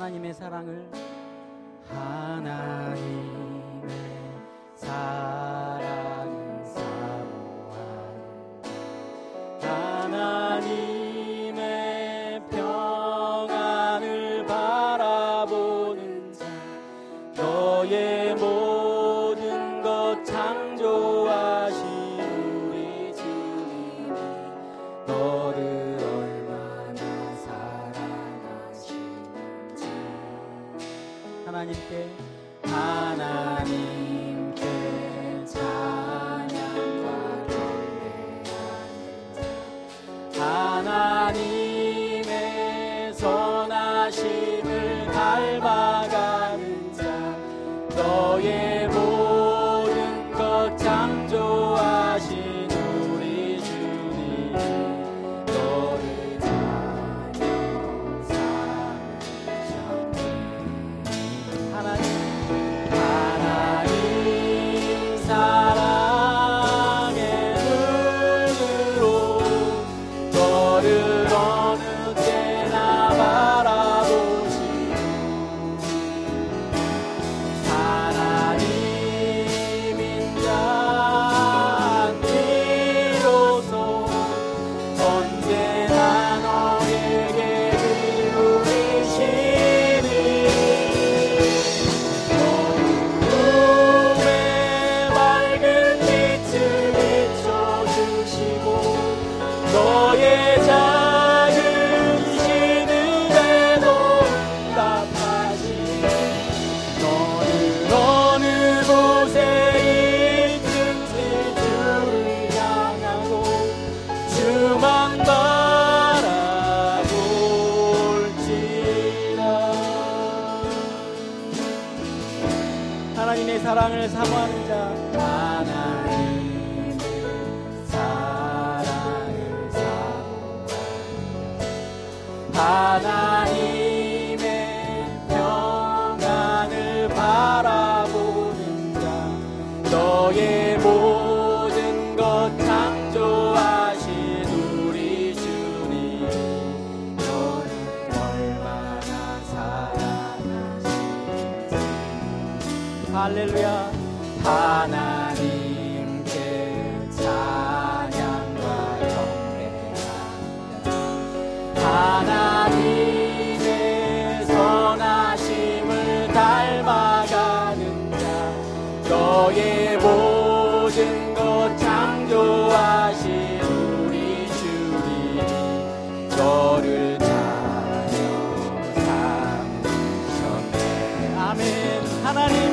하나님의 사랑을 하나님. 하나님 離れ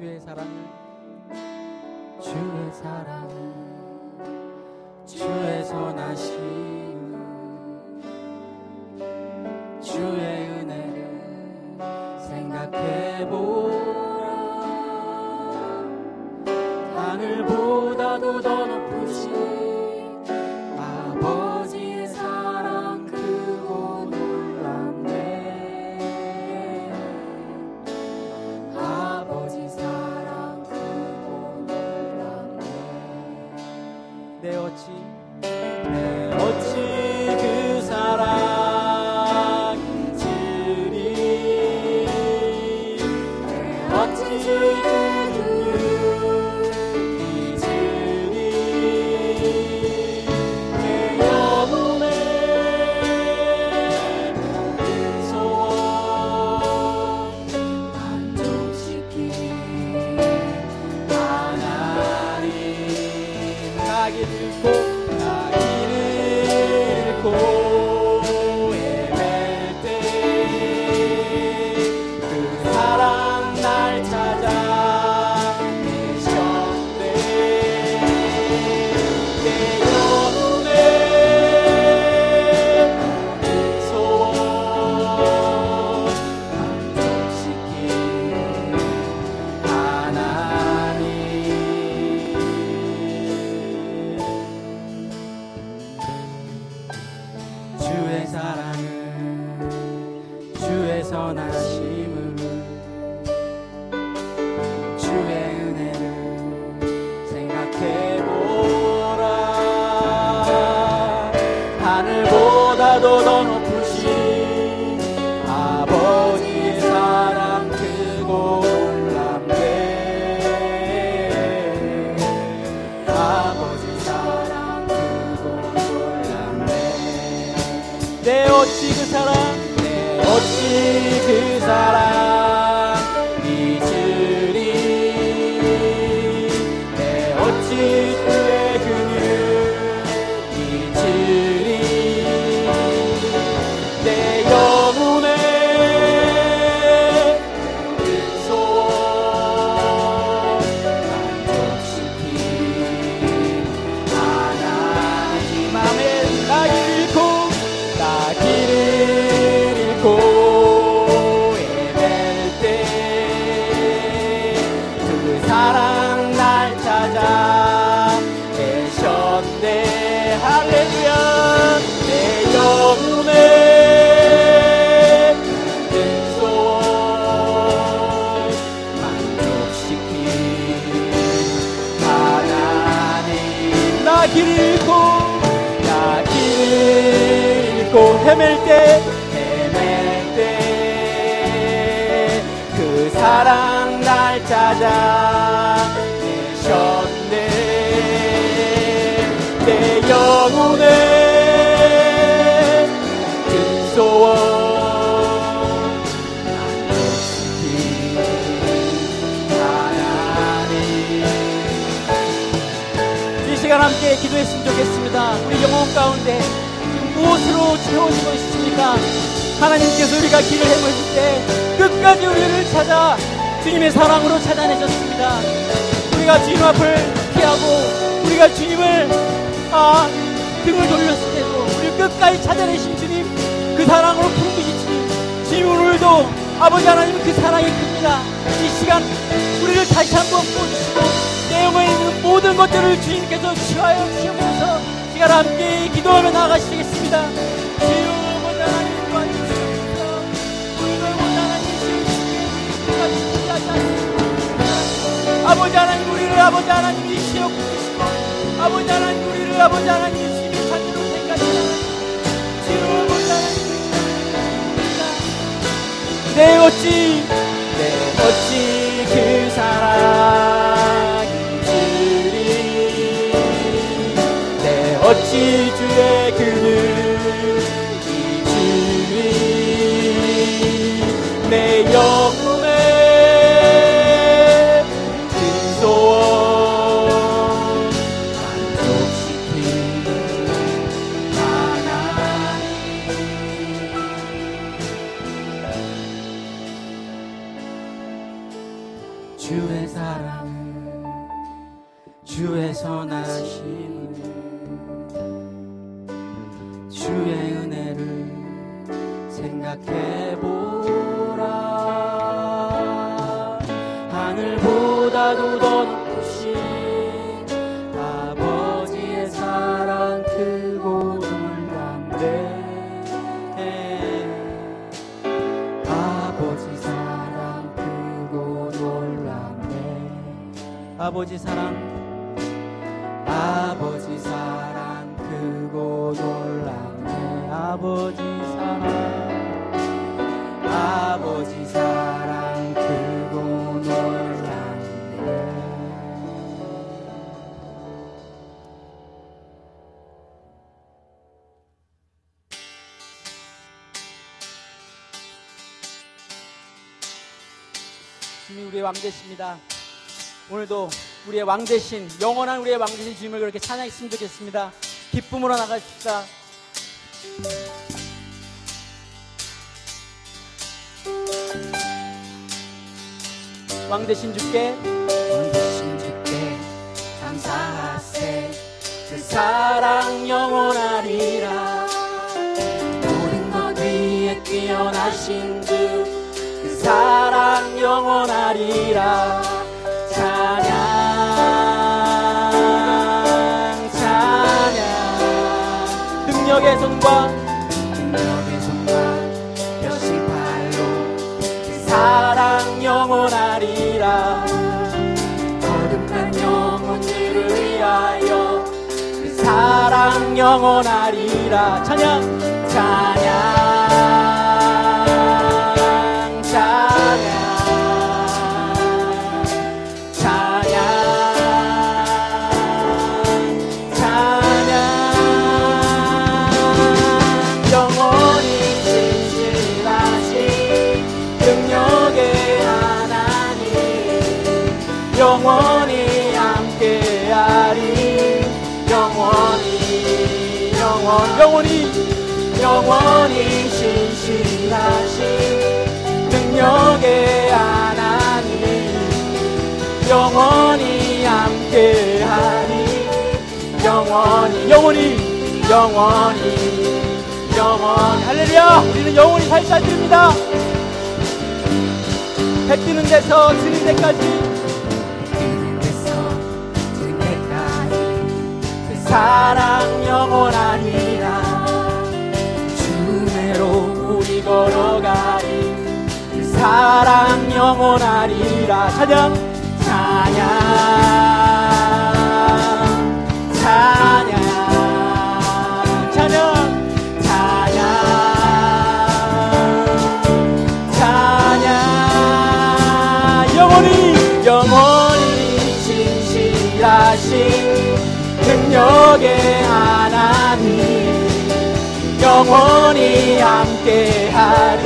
주의 사랑을 주의 사랑을. 어찌 헤맬 때 헤맬 때 그 사랑 날 찾아내셨네 내 영혼의 그 소원 시간 함께 기도했으면 좋겠습니다. 우리 영혼 가운데 무엇으로 채워지고 하나님께서 우리가 길을 헤맬 때 끝까지 우리를 찾아 주님의 사랑으로 찾아내셨습니다. 우리가 주님 앞을 피하고 우리가 주님을 아, 등을 돌렸을 때도 우리 끝까지 찾아내신 주님 그 사랑으로 풍기시니 주님 오늘도 아버지 하나님 그 사랑이 큽니다. 이 시간 우리를 다시 한번 보주시고 내 영혼에 있는 모든 것들을 주님께서 치하여 주시면서 시간 함께 기도하며 나아가시겠습니다. 주님 아버지 하나님 우리를 아버지 하나님 이 시어 부르시고 아버지 하나님 우리를 아버지 하나님 주님의 자녀로 생각하시는 주여 아버지 하나님 내 어찌 내 어찌 그 사랑 아버지 사랑. 아버지 사랑 크고 놀랍네. 아버지 사랑. 아버지 사랑 크고 놀랍네. 주님 우리의 왕 되십니다. 오늘도 우리의 왕 대신 영원한 우리의 왕 대신 주님을 그렇게 찬양했으면 좋겠습니다. 기쁨으로 나가십시다. 왕 대신 주께 왕 대신 주께 감사하세 그 사랑 영원하리라 모든 것 위에 뛰어나신 그그 사랑 영원하리라 능력의 손과 능력의 손과 여신발로 그 사랑 영원하리라 거듭난 영혼들을 위하여 그 사랑 영원하리라 찬양 영원히 신실하신 능력의 하나님 영원히 함께하리 영원히 영원히 영원히 영원히. 할렐루야! 우리는 영원히 살살 드립니다. 해 뜨는 데서 지는 데까지. 그 사랑 영원하니라 주내로 우리 걸어가리. 그 사랑 영원하리라. 찬양. 찬양. 찬양. 영원히 영원히 진실하신 능력의 하나님 영원히 함께하리.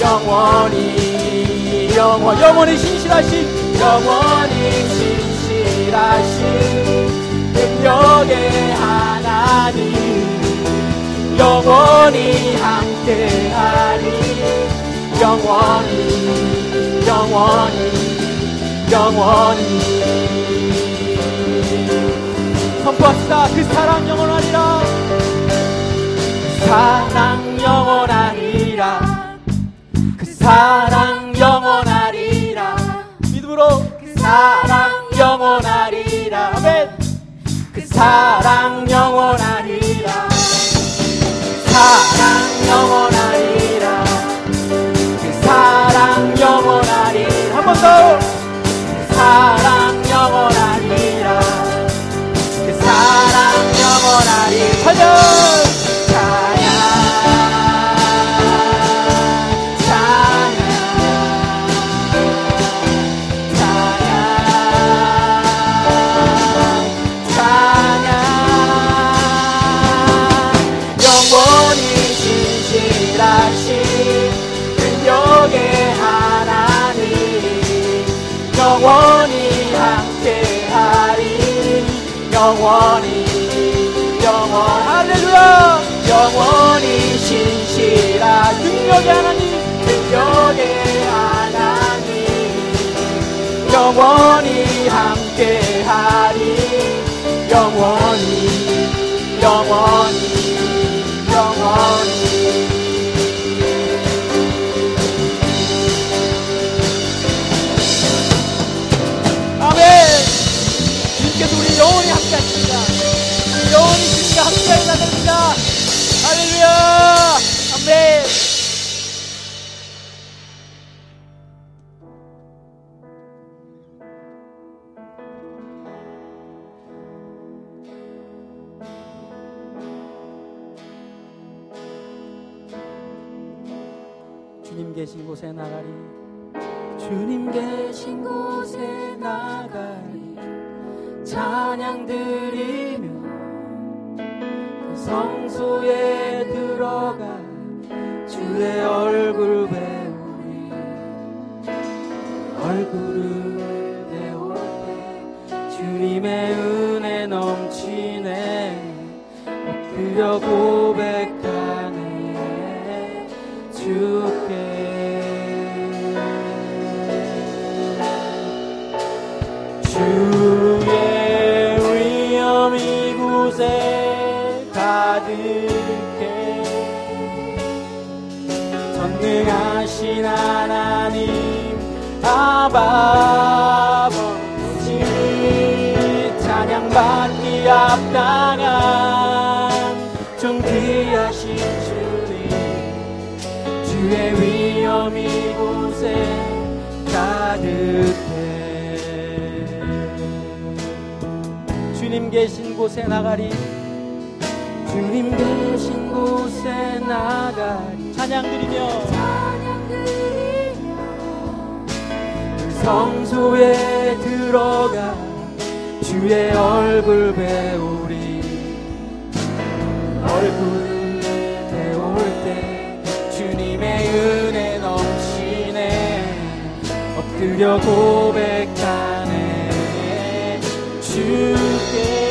영원히 영원 영원히 신실하신 영원히 신실하신 능력의 하나님. 영원히 함께하리. 영원히 영원히 영원히. 선포합시다. 그 사랑 영원하리라. 사랑 영원하리라. 그 사랑 영원하리라. 믿음으로 그 사랑 영원하리라. 아멘. 그 사랑 영원하리라. 영원히 영원 할렐루야! 영원히 신실한 능력의 하나님 능력의 하나님. 영원히 함께 곳에 나가리. 주님 계신 곳에 나가리. 찬양 드리 합당한 존귀하신 주님 주의 위엄 이곳에 가득해. 주님 계신 곳에 나가리. 주님 계신 곳에 나가리. 찬양 드리며. 그 성소에 들어가 주의 얼굴 배우리 얼굴 배울 때 주님의 은혜 넘치네. 엎드려 고백하네. 주께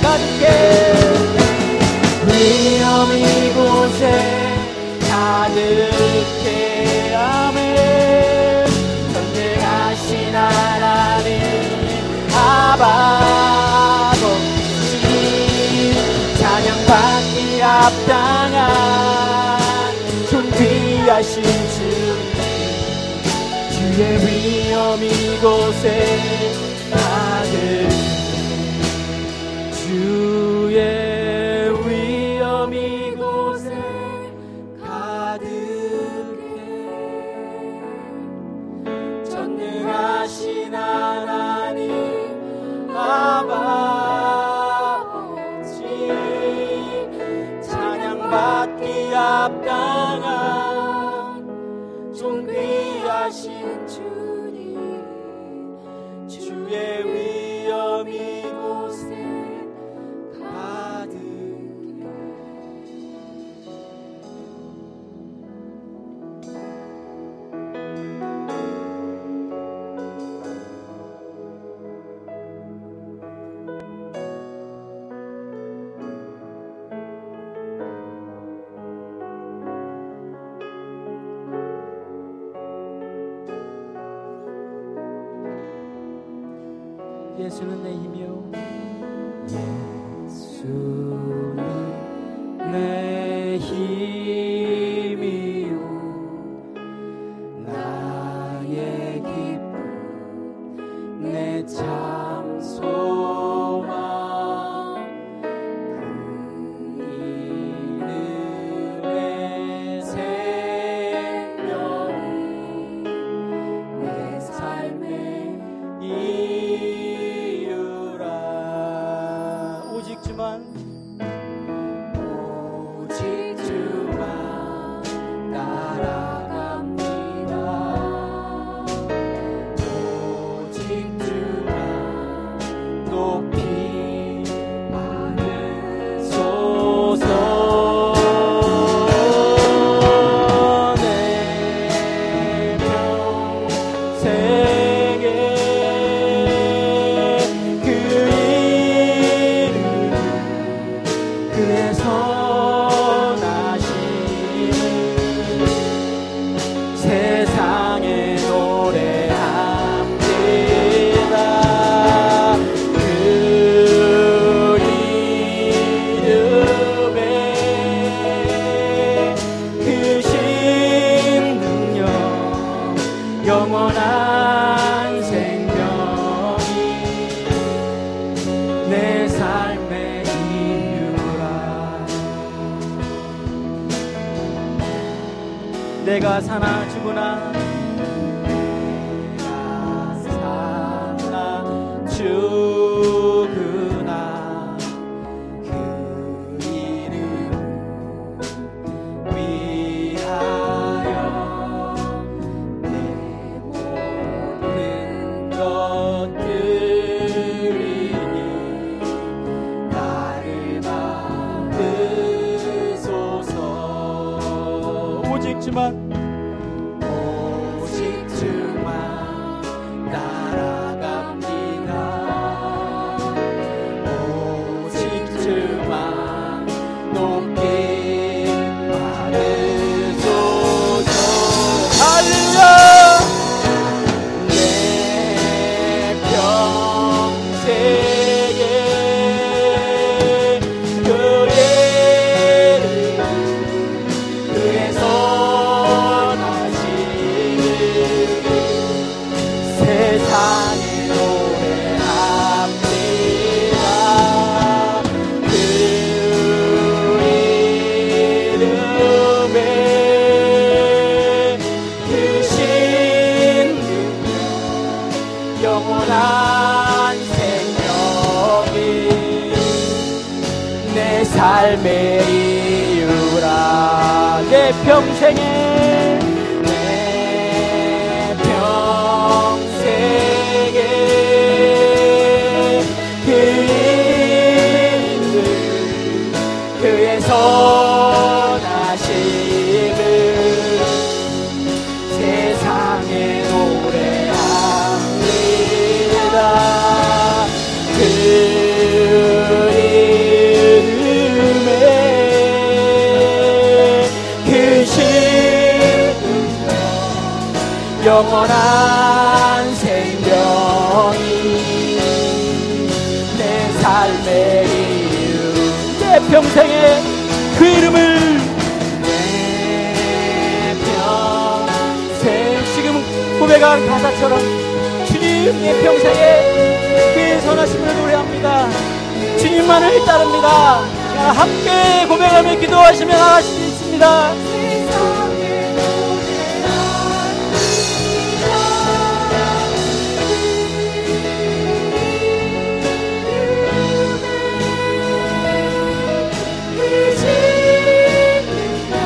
가득해 위엄 이곳에 가득해 아멘 전능하신 하나님 아바 찬양받기 합당한 존귀하신 주 주의 위엄 이곳에 就是那一面。 영원한 생명이 내 삶의 이유. 내 평생에 그 이름을 내 평생. 지금 고백한 가사처럼 주님 내 평생에 그의 선하심을 노래합니다. 주님만을 따릅니다. 함께 고백하며 기도하시며 나가실 수 있습니다.